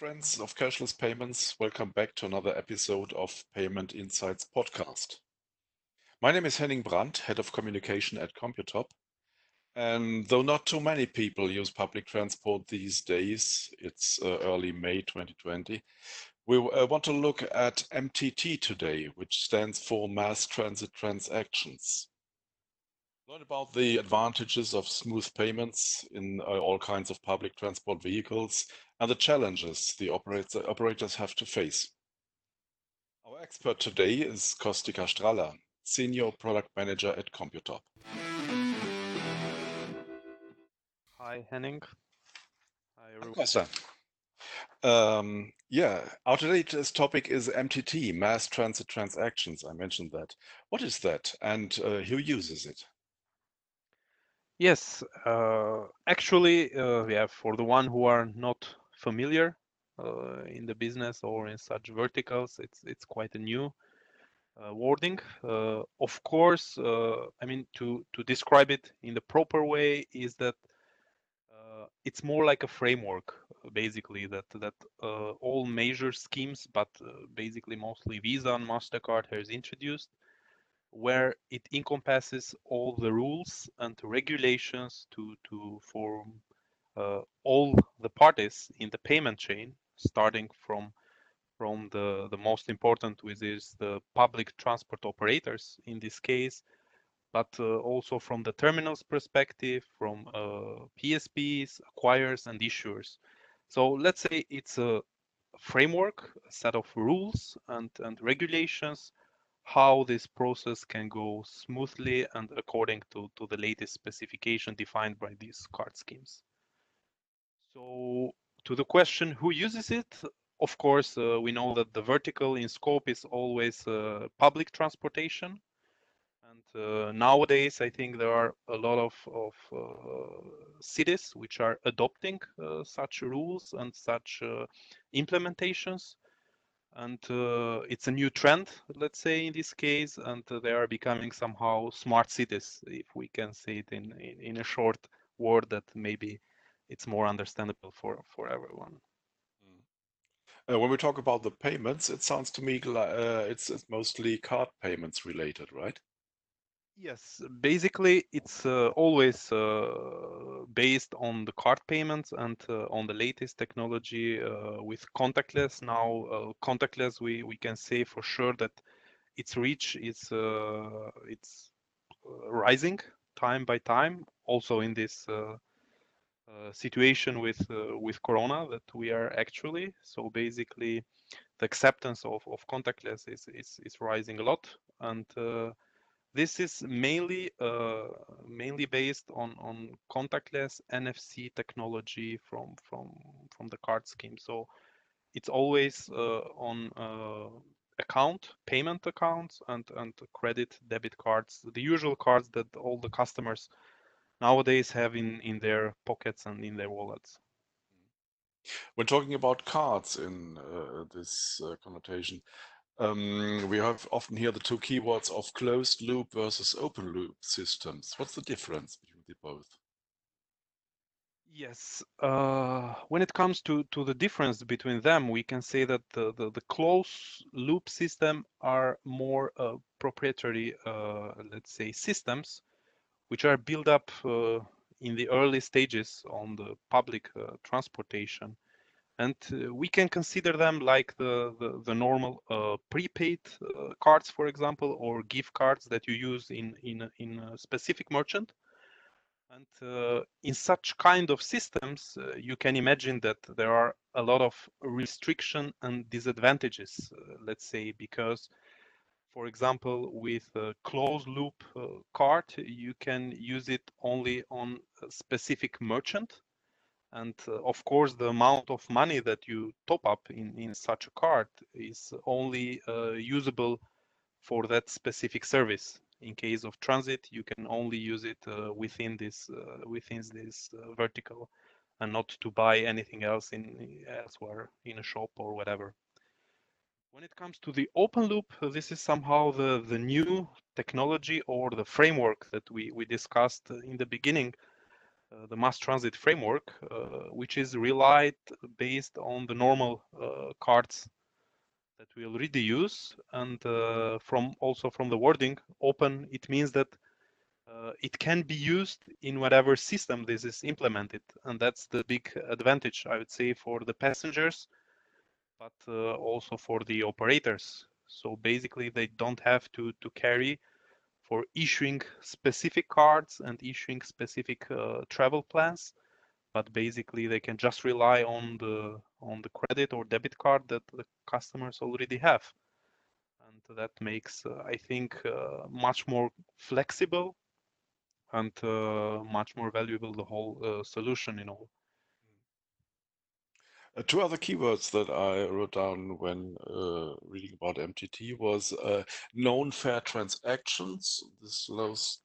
friends of cashless payments, welcome back to another episode of Payment Insights podcast. My name is Henning Brandt, Head of Communication at Computop. And though not too many people use public transport these days, it's uh, early May 2020, we uh, want to look at MTT today, which stands for Mass Transit Transactions. Learn about the advantages of smooth payments in uh, all kinds of public transport vehicles and the challenges the operator, operators have to face. Our expert today is Kostika Strala, Senior Product Manager at Computop. Hi, Henning. Hi, everyone. Costa. Um, yeah, our today's topic is MTT, Mass Transit Transactions. I mentioned that. What is that and uh, who uses it? Yes, uh, actually, uh, yeah, for the one who are not familiar uh, in the business or in such verticals, it's it's quite a new uh, wording. Uh, of course, uh, I mean to to describe it in the proper way is that it's more like a framework, basically that that all major schemes, but basically mostly Visa and Mastercard has introduced where it encompasses all the rules and regulations to to for uh, all the parties in the payment chain, starting from from the the most important, which is the public transport operators in this case, but uh, also from the terminals perspective, from uh, PSPs, acquirers, and issuers. So let's say it's a framework, a set of rules and and regulations how this process can go smoothly and according to, to the latest specification defined by these card schemes. So to the question who uses it, of course, uh, we know that the vertical in scope is always uh, public transportation. And uh, nowadays, I think there are a lot of, of uh, cities which are adopting uh, such rules and such uh, implementations. And it's a new trend let's say in this case. And they are becoming somehow smart cities if we can say it in, in, in a short word that maybe it's more understandable for for everyone uh, when we talk about the payments it sounds to me like uh, it's, it's mostly card payments related right Yes, basically it's uh, always uh, based on the card payments and uh, on the latest technology uh, with contactless. Now, uh, contactless, we, we can say for sure that its reach is uh, it's rising time by time. Also in this situation with with Corona that we are actually. So basically, the acceptance of, of contactless is, is is rising a lot and this is mainly uh, mainly based on on contactless NFC technology from from from the card scheme. So it's always uh, on uh, account payment accounts and and credit debit cards, the usual cards that all the customers nowadays have in in their pockets and in their wallets. When talking about cards in uh, this uh, connotation, um, we have often hear the two keywords of closed loop versus open loop systems. What's the difference between the both? Yes, uh, when it comes to, to the difference between them, we can say that the, the, the closed loop system are more uh, proprietary, uh, let's say, systems, which are built up uh, in the early stages on the public uh, transportation. And uh, we can consider them like the the, the normal prepaid cards for example or gift cards that you use in in in a specific merchant. And uh, in such kind of systems uh, you can imagine that there are a lot of restriction and disadvantages uh, let's say because for example with a closed loop card you can use it only on a specific merchant. And uh, of course the amount of money that you top up in in such a card is only uh, usable for that specific service. In case of transit you can only use it uh, within this uh, within this uh, vertical and not to buy anything else in elsewhere in a shop or whatever when it comes to the open loop this is somehow the the new technology or the framework that we we discussed in the beginning uh, the mass transit framework, uh, which is relied based on the normal uh, cards that we already use, and uh, from also from the wording open, it means that uh, it can be used in whatever system this is implemented, and that's the big advantage I would say for the passengers, but uh, also for the operators. So basically, they don't have to to carry for issuing specific cards and issuing specific uh, travel plans but basically they can just rely on the on the credit or debit card that the customers already have and that makes uh, i think uh, much more flexible and uh, much more valuable the whole uh, solution in all uh, two other keywords that I wrote down when uh, reading about MTT was uh, known fare transactions. This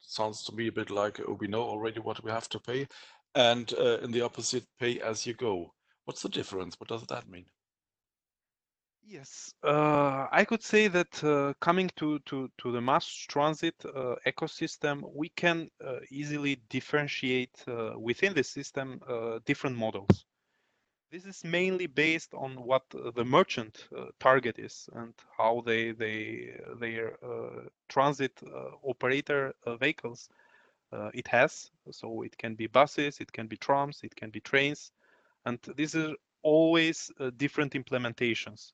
sounds to me a bit like oh, we know already what we have to pay, and uh, in the opposite, pay as you go. What's the difference? What does that mean? Yes, uh, I could say that uh, coming to, to, to the mass transit uh, ecosystem, we can uh, easily differentiate within the system different models. This is mainly based on what the merchant uh, target is and how they they their uh, transit uh, operator vehicles it has. So it can be buses, it can be trams, it can be trains, and these are always different implementations.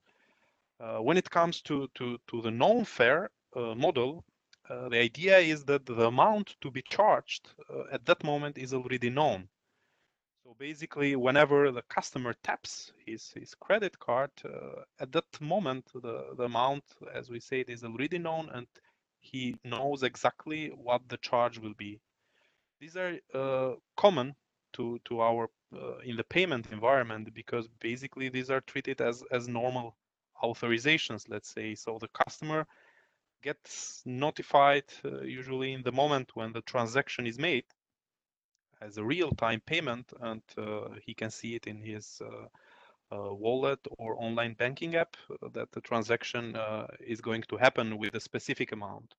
Uh, when it comes to, to, to the known fare uh, model, uh, the idea is that the amount to be charged at that moment is already known. So basically, whenever the customer taps his, his credit card, at that moment, the, the amount, as we said, is already known and he knows exactly what the charge will be. These are uh, common to to our uh, in the payment environment because basically these are treated as as normal authorizations, let's say. So the customer gets notified uh, usually in the moment when the transaction is made as a real-time payment and uh, he can see it in his uh, uh wallet or online banking app uh, that the transaction uh, is going to happen with a specific amount.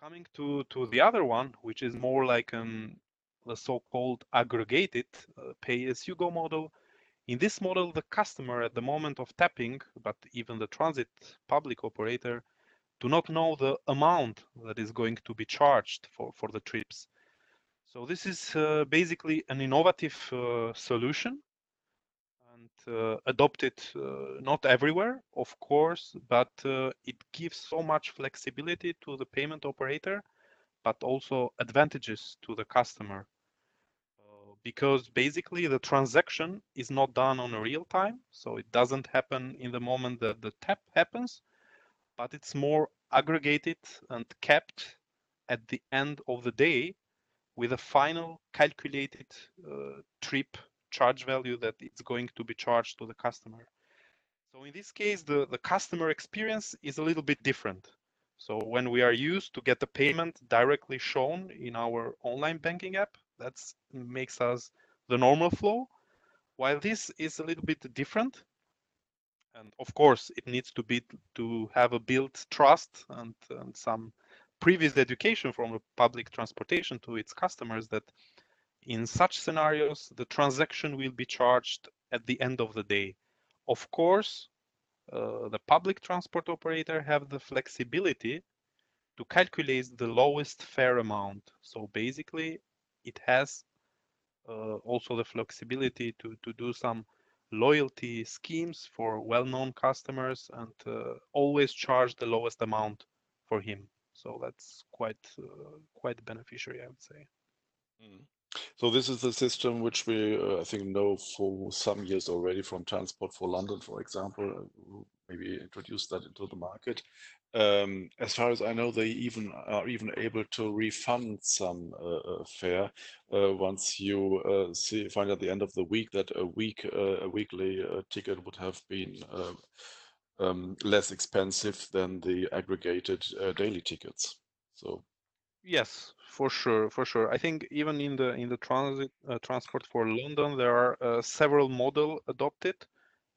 Coming to, to the other one, which is more like an, the so-called aggregated pay-as-you-go model, in this model, the customer at the moment of tapping, but even the transit public operator, do not know the amount that is going to be charged for, for the trips. So this is uh, basically an innovative uh, solution and uh, adopted uh, not everywhere, of course, but uh, it gives so much flexibility to the payment operator, but also advantages to the customer because basically the transaction is not done on a real time. So it doesn't happen in the moment that the tap happens, but it's more aggregated and kept at the end of the day with a final calculated uh, trip charge value that it's going to be charged to the customer. So in this case, the, the customer experience is a little bit different. So when we are used to get the payment directly shown in our online banking app, that makes us the normal flow. While this is a little bit different, and of course it needs to be to have a built trust and, and some previous education from the public transportation to its customers that in such scenarios the transaction will be charged at the end of the day. Of course, uh, the public transport operator have the flexibility to calculate the lowest fare amount. So basically, it has uh, also the flexibility to, to do some loyalty schemes for well-known customers and uh, always charge the lowest amount for him. So that's quite uh, quite beneficiary, I would say. Mm. So this is the system which we, uh, I think, know for some years already from Transport for London, for example, uh, maybe introduced that into the market. Um, as far as I know, they even are even able to refund some uh, uh fare uh, once you see find at the end of the week that a week a weekly ticket would have been um, less expensive than the aggregated daily tickets. So Yes, for sure, for sure. I think even in the in the transit uh, transport for London, there are uh, several model adopted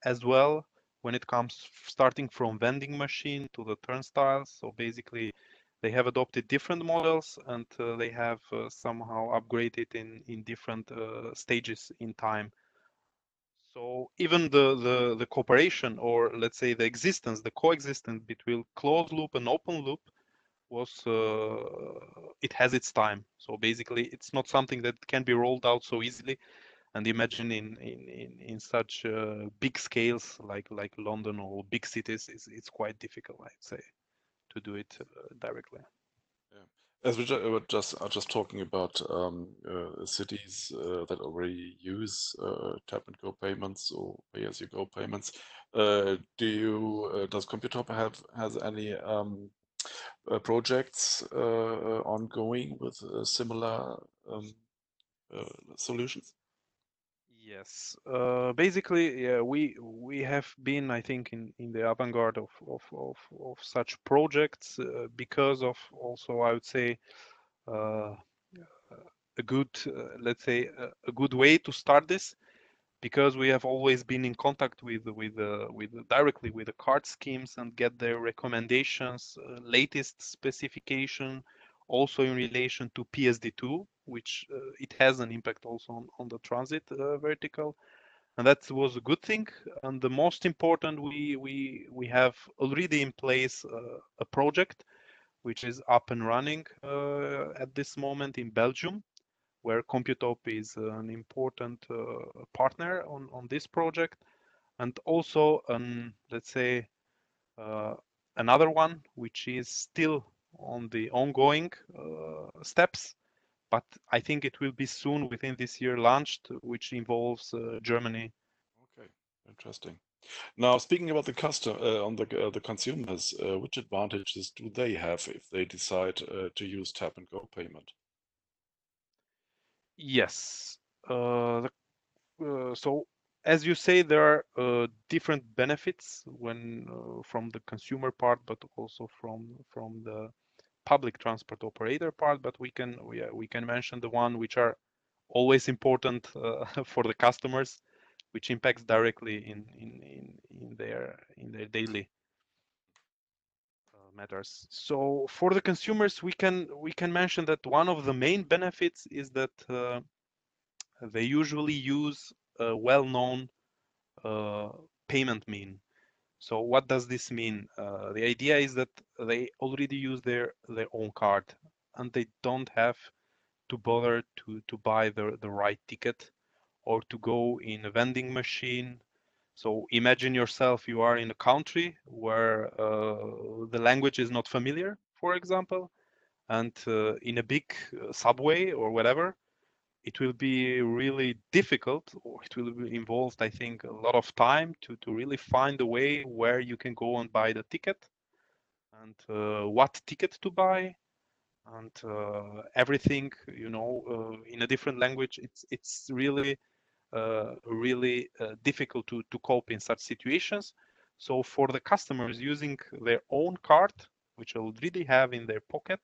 as well when it comes starting from vending machine to the turnstiles. So basically, they have adopted different models and uh, they have uh, somehow upgraded in in different uh, stages in time so even the, the the cooperation or let's say the existence the coexistence between closed loop and open loop was uh, it has its time so basically it's not something that can be rolled out so easily and imagine in in in, in such uh, big scales like like london or big cities it's, it's quite difficult i'd say to do it uh, directly. As we were just are just talking about um, uh, cities uh, that already use uh, tap and go payments or pay as you go payments, uh, do you uh, does Computop have has any um, projects ongoing with similar um, solutions? Yes, uh, basically, yeah, we we have been, I think, in, in the avant-garde of, of, of, of such projects uh, because of also, I would say, uh, a good, uh, let's say, a, good way to start this, because we have always been in contact with with uh, with directly with the card schemes and get their recommendations, uh, latest specification, also in relation to PSD2, which uh, it has an impact also on, on the transit uh, vertical. And that was a good thing. And the most important, we we we have already in place uh, a project which is up and running at this moment in Belgium, where Computop is an important uh, partner on, on this project. And also, um, let's say, uh, another one, which is still on the ongoing uh, steps, but I think it will be soon within this year launched, which involves uh, Germany. Okay, interesting. Now, speaking about the customer, uh, on the uh, the consumers, uh, which advantages do they have if they decide uh, to use tap and go payment? Yes. The, so as you say, there are uh, different benefits when uh, from the consumer part, but also from from the public transport operator part. But we can we, we can mention the one which are always important uh, for the customers, which impacts directly in in in, in their in their daily uh, matters. So for the consumers, we can we can mention that one of the main benefits is that uh, they usually use a well-known uh, payment mean. So what does this mean? Uh, the idea is that they already use their their own card and they don't have to bother to to buy the the right ticket or to go in a vending machine. So imagine yourself you are in a country where uh, the language is not familiar, for example, and uh, in a big uh, subway or whatever, it will be really difficult or it will be involved i think a lot of time to to really find a way where you can go and buy the ticket and uh, what ticket to buy. And uh, everything you know uh, in a different language it's it's really uh, really uh, difficult to to cope in such situations. So for the customers using their own card which already have in their pocket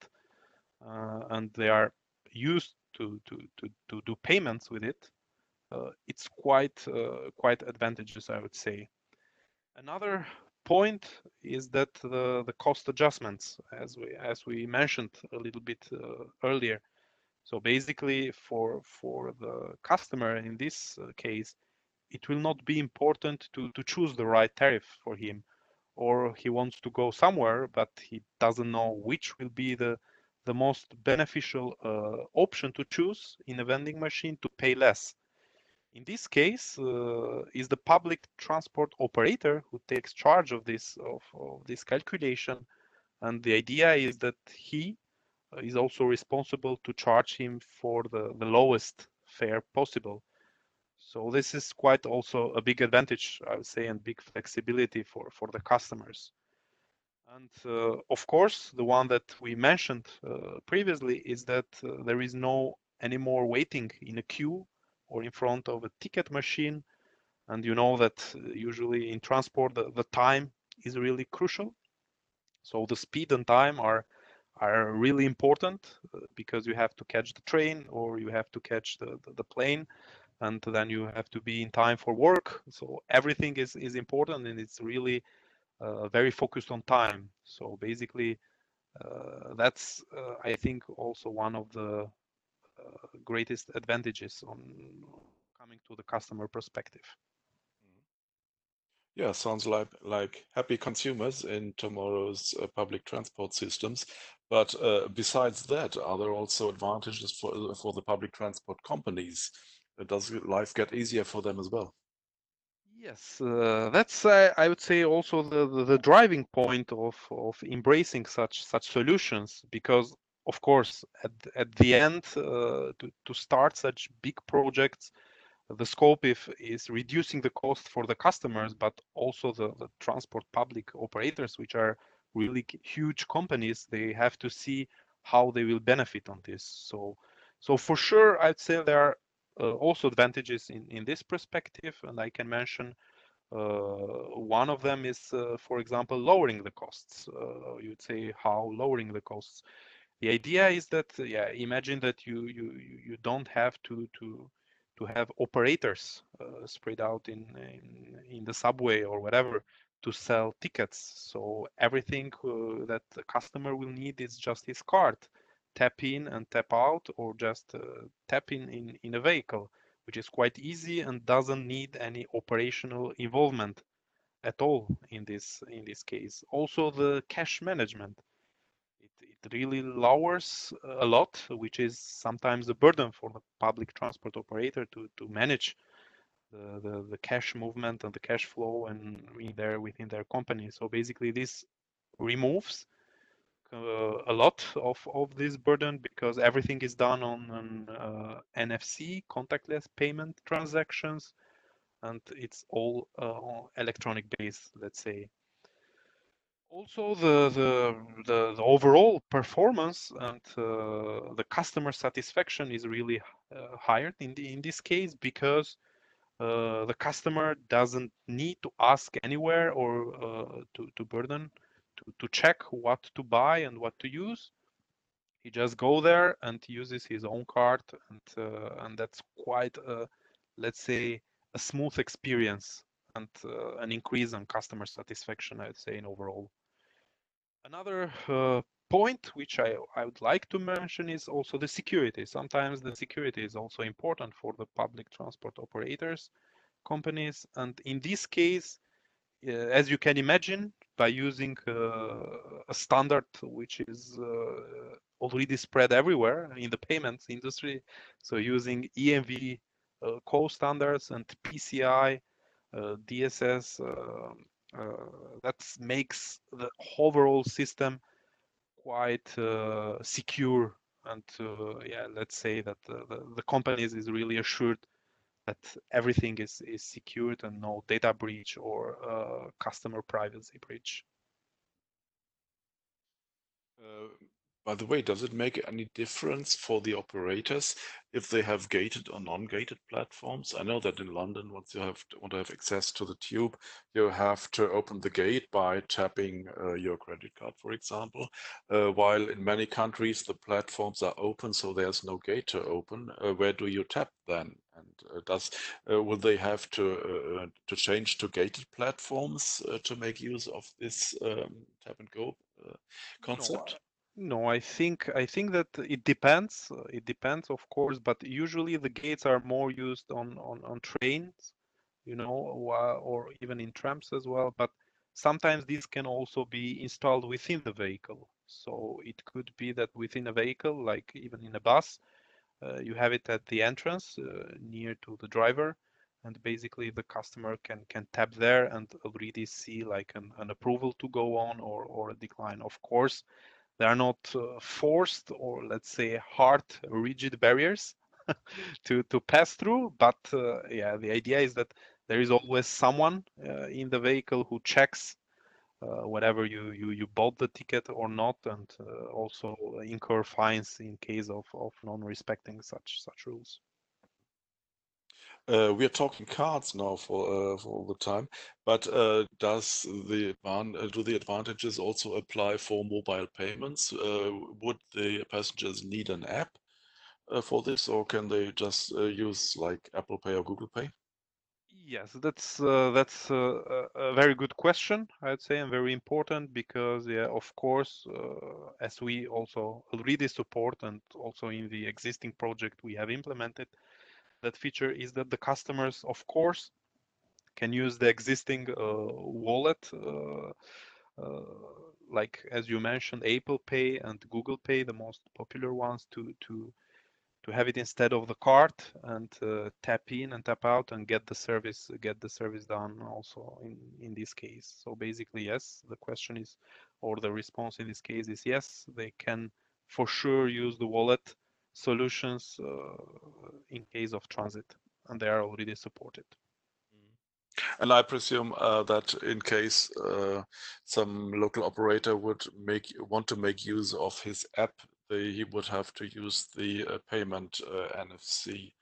uh, and they are used to to to, to do payments with it, uh, it's quite uh, quite advantageous, I would say. Another point is that the the cost adjustments, as we as we mentioned a little bit uh, earlier. So basically, for for the customer in this case, it will not be important to to choose the right tariff for him or he wants to go somewhere but he doesn't know which will be the the most beneficial uh, option to choose in a vending machine to pay less. In this case, uh, is the public transport operator who takes charge of this of, of this calculation, and the idea is that he uh, is also responsible to charge him for the, the lowest fare possible. So this is quite also a big advantage, I would say, and big flexibility for, for the customers. And uh, of course, the one that we mentioned uh, previously is that uh, there is no anymore waiting in a queue or in front of a ticket machine. And you know that uh, usually in transport, the, the time is really crucial. So the speed and time are are really important uh, because you have to catch the train or you have to catch the, the, the plane and then you have to be in time for work. So everything is, is important and it's really uh, very focused on time. So basically, Uh, that's, uh, I think, also one of the uh, greatest advantages on coming to the customer perspective. Yeah, sounds like like happy consumers in tomorrow's uh, public transport systems. But uh, besides that, are there also advantages for for the public transport companies? does life get easier for them as well? Yes, uh, that's uh, I would say also the, the, the driving point of of embracing such such solutions because of course at at the end uh, to to start such big projects the scope if, is reducing the cost for the customers but also the, the transport public operators which are really huge companies they have to see how they will benefit on this. So so for sure i'd say there are also advantages in, in this perspective, and I can mention uh, one of them is, uh, for example, lowering the costs. you'd say how lowering the costs. The idea is that, yeah, imagine that you you you don't have to to to have operators uh, spread out in, in, in the subway or whatever to sell tickets. So everything uh, that the customer will need is just his card tap in and tap out or just uh, tap in, in in a vehicle which is quite easy and doesn't need any operational involvement at all in this in this case. Also the cash management. It, it really lowers a lot which is sometimes a burden for the public transport operator to to manage the, the, the cash movement and the cash flow and in there within their company. So basically this removes a lot of, of this burden because everything is done on an uh, NFC, contactless payment transactions, and it's all uh, electronic based, let's say. Also, the, the, the, the overall performance and uh, the customer satisfaction is really uh, higher in, the, in this case because uh, the customer doesn't need to ask anywhere or to, to burden to, to check what to buy and what to use. He just go there and uses his own card, and uh, and that's quite a, let's say, a smooth experience and uh, an increase on customer satisfaction. I'd say in overall. Another uh, point which I, I would like to mention is also the security. Sometimes the security is also important for the public transport operators companies. And in this case, uh, as you can imagine, by using uh, a standard which is uh, already spread everywhere in the payments industry. So using EMV uh, core standards and PCI, DSS, that makes the overall system quite secure and uh, yeah let's say that uh, the, the companies is really assured that everything is, is secured and no data breach or uh, customer privacy breach. Uh, by the way, does it make any difference for the operators if they have gated or non-gated platforms? I know that in London, once you have to, want to have access to the tube, you have to open the gate by tapping uh, your credit card, for example. Uh, while in many countries the platforms are open, so there's no gate to open. Uh, where do you tap then? And uh, does uh, will they have to to change to gated platforms to make use of this um, tap and go concept? No, no, I think I think that it depends. It depends, of course, but usually the gates are more used on on, on trains, you know, or, or even in trams as well. But sometimes these can also be installed within the vehicle. So it could be that within a vehicle, like even in a bus, uh, you have it at the entrance uh, near to the driver, and basically the customer can can tap there and already see like an, an approval to go on or or a decline. Of course, they are not uh, forced or let's say hard rigid barriers to to pass through, but uh, yeah, the idea is that there is always someone uh, in the vehicle who checks uh, whatever you, you you bought the ticket or not, and uh, also incur fines in case of of non-respecting such such rules. Uh, we are talking cards now for uh, for all the time, but uh, does the uh, do the advantages also apply for mobile payments? Would the passengers need an app for this, or can they just use like Apple Pay or Google Pay? Yes, that's uh, that's uh, a very good question. I'd say and very important because yeah, of course, uh, as we also already support and also in the existing project we have implemented, that feature is that the customers, of course, can use the existing uh, wallet, uh, uh, like as you mentioned, Apple Pay and Google Pay, the most popular ones, to to to have it instead of the card and uh, tap in and tap out and get the service get the service done also in in this case. So basically yes the question is or the response in this case is yes they can for sure use the wallet solutions uh, in case of transit and they are already supported. And I presume uh, that in case uh, some local operator would make want to make use of his app he would have to use the uh, payment uh, NFC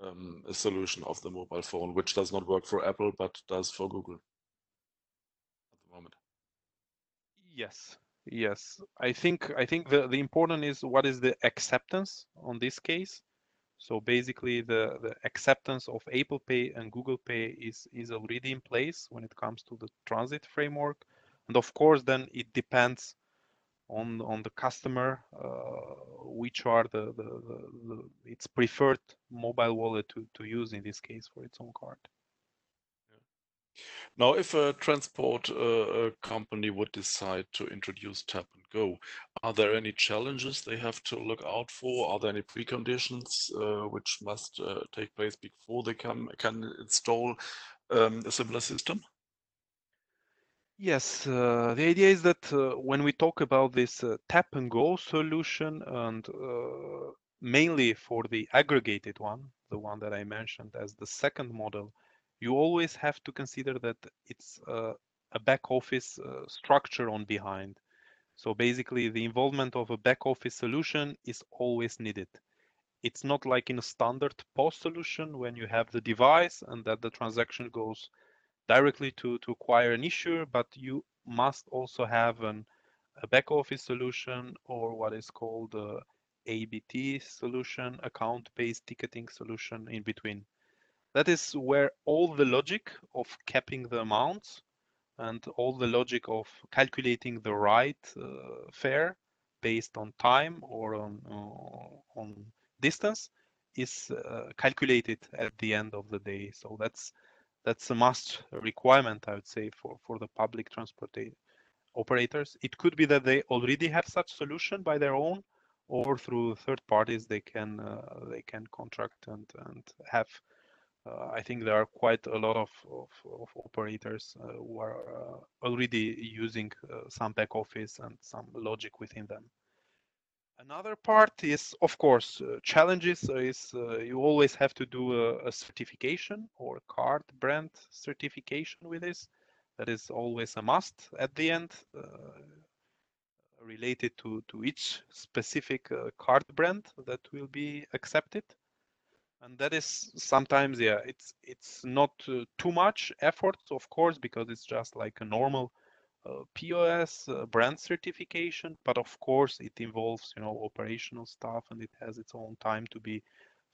um, solution of the mobile phone, which does not work for Apple but does for Google at the moment. Yes, yes. I think I think the the important is what is the acceptance on this case. So basically, the the acceptance of Apple Pay and Google Pay is is already in place when it comes to the transit framework, and of course, then it depends on on the customer uh, which are the, the, the, the, its preferred mobile wallet to, to use in this case for its own card. Now, if a transport uh, company would decide to introduce tap and go, are there any challenges they have to look out for? Are there any preconditions uh, which must uh, take place before they can can install um, a similar system? Yes, uh, the idea is that uh, when we talk about this uh, tap and go solution, and uh, mainly for the aggregated one, the one that I mentioned as the second model, you always have to consider that it's uh, a back office uh, structure on behind. So basically, the involvement of a back office solution is always needed. It's not like in a standard POS solution when you have the device and that the transaction goes directly to, to acquire an issuer, but you must also have an, a back office solution or what is called a ABT solution, account-based ticketing solution in between. That is where all the logic of capping the amounts and all the logic of calculating the right uh, fare based on time or on, uh, on distance is uh, calculated at the end of the day. So that's that's a must requirement, I would say, for, for the public transport operators. It could be that they already have such solution by their own, or through third parties they can uh, they can contract and and have. Uh, I think there are quite a lot of of, of operators uh, who are uh, already using uh, some back office and some logic within them. Another part is, of course, uh, challenges is uh, you always have to do a, a, certification or card brand certification with this. That is always a must at the end, uh, related to, to each specific uh, card brand that will be accepted. And that is sometimes, yeah, it's it's not uh, too much effort, of course, because it's just like a normal POS uh, brand certification, but of course it involves you know operational stuff and it has its own time to be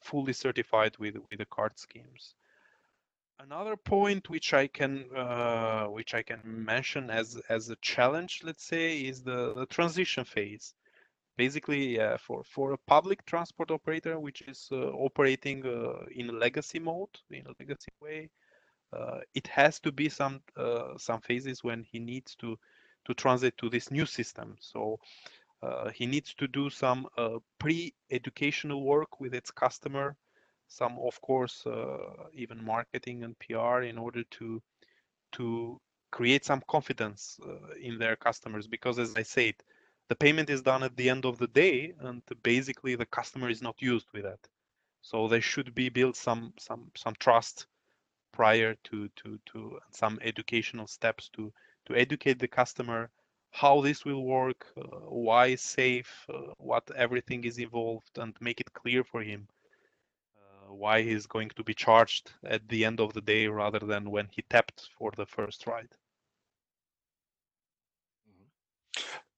fully certified with with the card schemes. Another point which I can uh, which I can mention as as a challenge, let's say, is the, the transition phase. Basically, yeah, for for a public transport operator which is uh, operating uh, in legacy mode, in a legacy way, uh, it has to be some uh, some phases when he needs to to transit to this new system. So uh, he needs to do some pre-educational work with its customer, some of course even marketing and PR in order to to create some confidence uh, in their customers because as i said the payment is done at the end of the day and basically the customer is not used with that so there should be built some some some trust prior to to to some educational steps to to educate the customer how this will work, uh, why safe, uh, what everything is involved, and make it clear for him uh, why he's going to be charged at the end of the day rather than when he tapped for the first ride.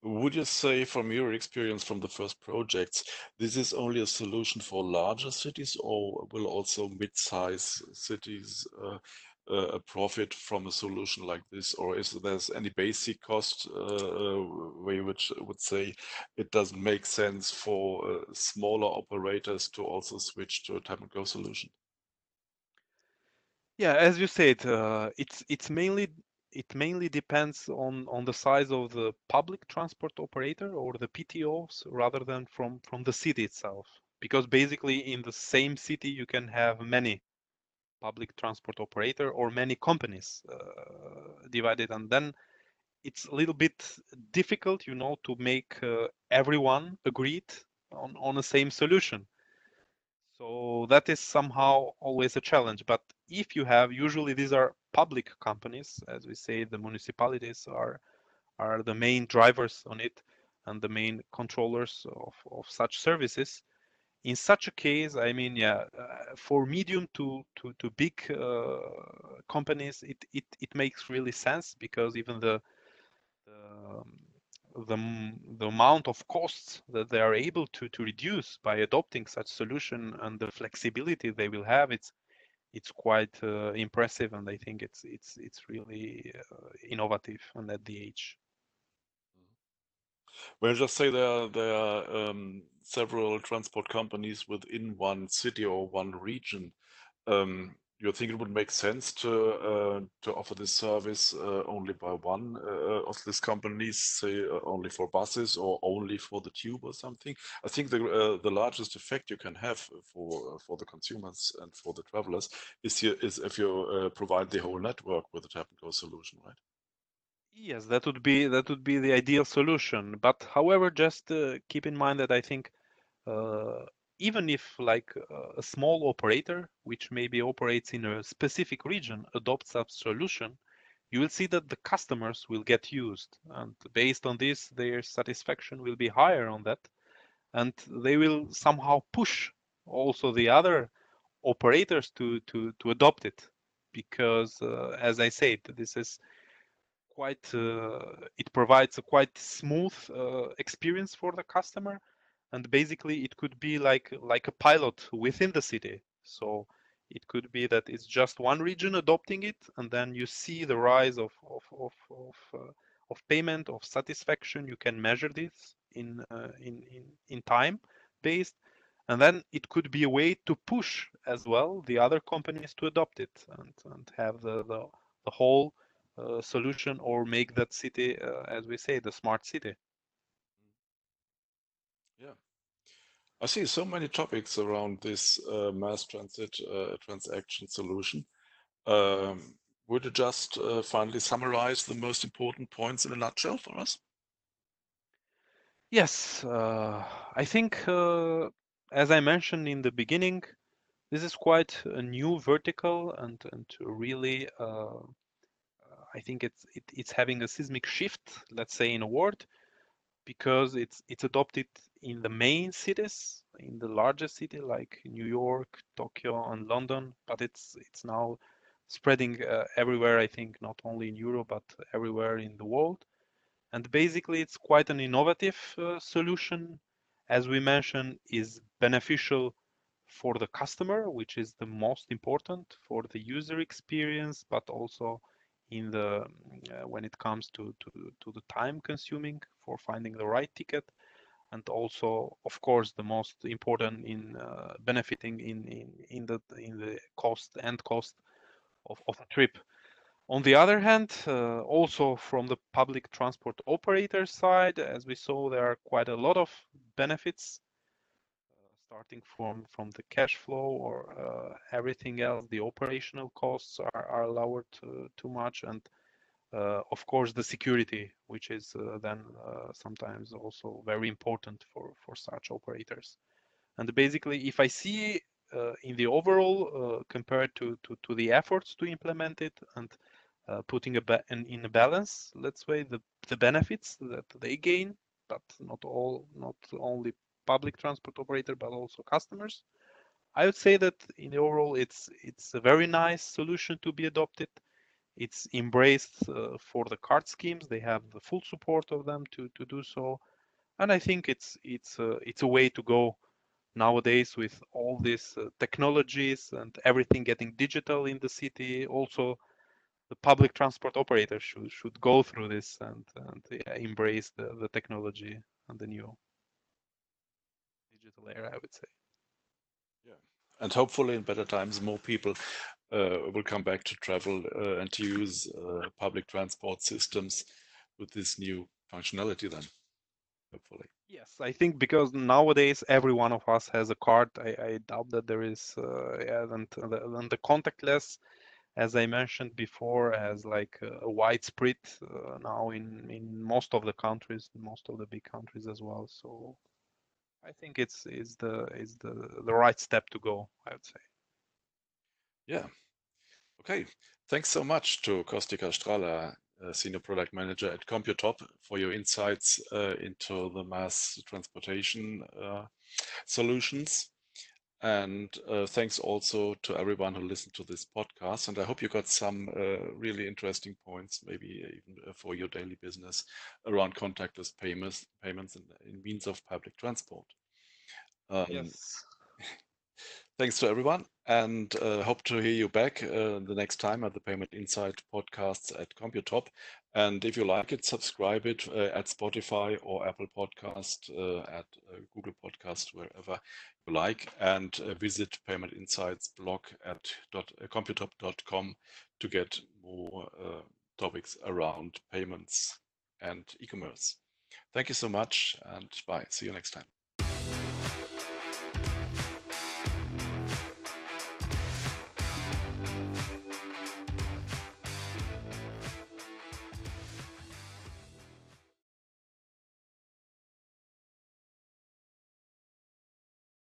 Would you say from your experience from the first projects, this is only a solution for larger cities or will also mid-size cities uh, uh, profit from a solution like this? Or is there any basic cost uh, way which would say it doesn't make sense for uh, smaller operators to also switch to a time and go solution? Yeah, as you said, uh, it's it's mainly it mainly depends on on the size of the public transport operator or the PTOs rather than from from the city itself. Because basically in the same city you can have many public transport operator or many companies uh, divided. And then it's a little bit difficult you know to make uh, everyone agreed on on the same solution. So that is somehow always a challenge. But if you have, usually these are public companies, as we say, the municipalities are are the main drivers on it and the main controllers of, of such services. In such a case, I mean, yeah, uh, for medium to to, to big uh, companies, it, it it makes really sense because even the the the, the amount of costs that they are able to, to reduce by adopting such solution and the flexibility they will have, it's it's quite uh, impressive, and I think it's it's it's really uh, innovative and at the age. Well, just say there there are um, several transport companies within one city or one region. Um, you think it would make sense to uh, to offer this service uh, only by one uh, of these companies, say uh, only for buses or only for the tube or something? I think the uh, the largest effect you can have for for the consumers and for the travelers is here is if you uh, provide the whole network with a tap and go solution, right? Yes, that would be that would be the ideal solution. But however, just keep in mind that I think even if like a small operator, which maybe operates in a specific region, adopts a solution, you will see that the customers will get used. And based on this, their satisfaction will be higher on that. And they will somehow push also the other operators to, to, to adopt it. Because uh, as I said, this is quite, uh, it provides a quite smooth uh, experience for the customer and basically it could be like like a pilot within the city. So it could be that it's just one region adopting it and then you see the rise of of of of, uh, of payment of satisfaction. You can measure this in uh, in in in time based. And then it could be a way to push as well the other companies to adopt it and and have the the, the whole uh, solution or make that city uh, as we say the smart city yeah. I see so many topics around this uh, mass transit uh, transaction solution. Um, would you just uh, finally summarize the most important points in a nutshell for us? Yes, uh, I think, uh, as I mentioned in the beginning, this is quite a new vertical and, and really, uh, I think it's, it, it's having a seismic shift, let's say in a word, because it's it's adopted in the main cities, in the larger city like New York, Tokyo, and London, but it's it's now spreading uh, everywhere. I think not only in Europe but everywhere in the world. And basically, it's quite an innovative uh, solution. As we mentioned, is beneficial for the customer, which is the most important for the user experience, but also in the uh, when it comes to, to to the time consuming for finding the right ticket and also of course the most important in uh, benefiting in, in in the in the cost and cost of, of a trip. On the other hand uh, also from the public transport operator side as we saw there are quite a lot of benefits starting from from the cash flow or uh, everything else. The operational costs are, are lowered uh, too much and uh, of course the security which is uh, then uh, sometimes also very important for for such operators and basically if i see uh, in the overall compared to, to to the efforts to implement it and putting a ba- in, in a balance let's say the the benefits that they gain but not all not only public transport operator, but also customers. I would say that in the overall, it's it's a very nice solution to be adopted it's embraced uh, for the card schemes. They have the full support of them to to do so, and I think it's it's a, it's a way to go nowadays with all these uh, technologies and everything getting digital in the city. Also, the public transport operators should should go through this and and yeah, embrace the the technology and the new digital era. I would say. And hopefully in better times, more people uh, will come back to travel uh, and to use uh, public transport systems with this new functionality then, hopefully. Yes, I think because nowadays every one of us has a card. I, I doubt that there is, uh, yeah, and the, and the contactless, as I mentioned before, has like a widespread uh, now in in most of the countries, most of the big countries as well. So I think it's is the is the the right step to go. I would say. Yeah. Okay. Thanks so much to Kostika Strala, uh, Senior Product Manager at Computop, for your insights uh, into the mass transportation uh, solutions. And uh, thanks also to everyone who listened to this podcast. And I hope you got some uh, really interesting points, maybe even uh, for your daily business around contactless payments, payments in, in means of public transport. Um, yes. Thanks to everyone and uh, hope to hear you back uh, the next time at the Payment Insight podcasts at Computop. And if you like it, subscribe it uh, at Spotify or Apple Podcast, uh, at uh, Google Podcast, wherever you like, and uh, visit Payment Insights blog at computop.com to get more topics around payments and e-commerce. Thank you so much and bye. See you next time.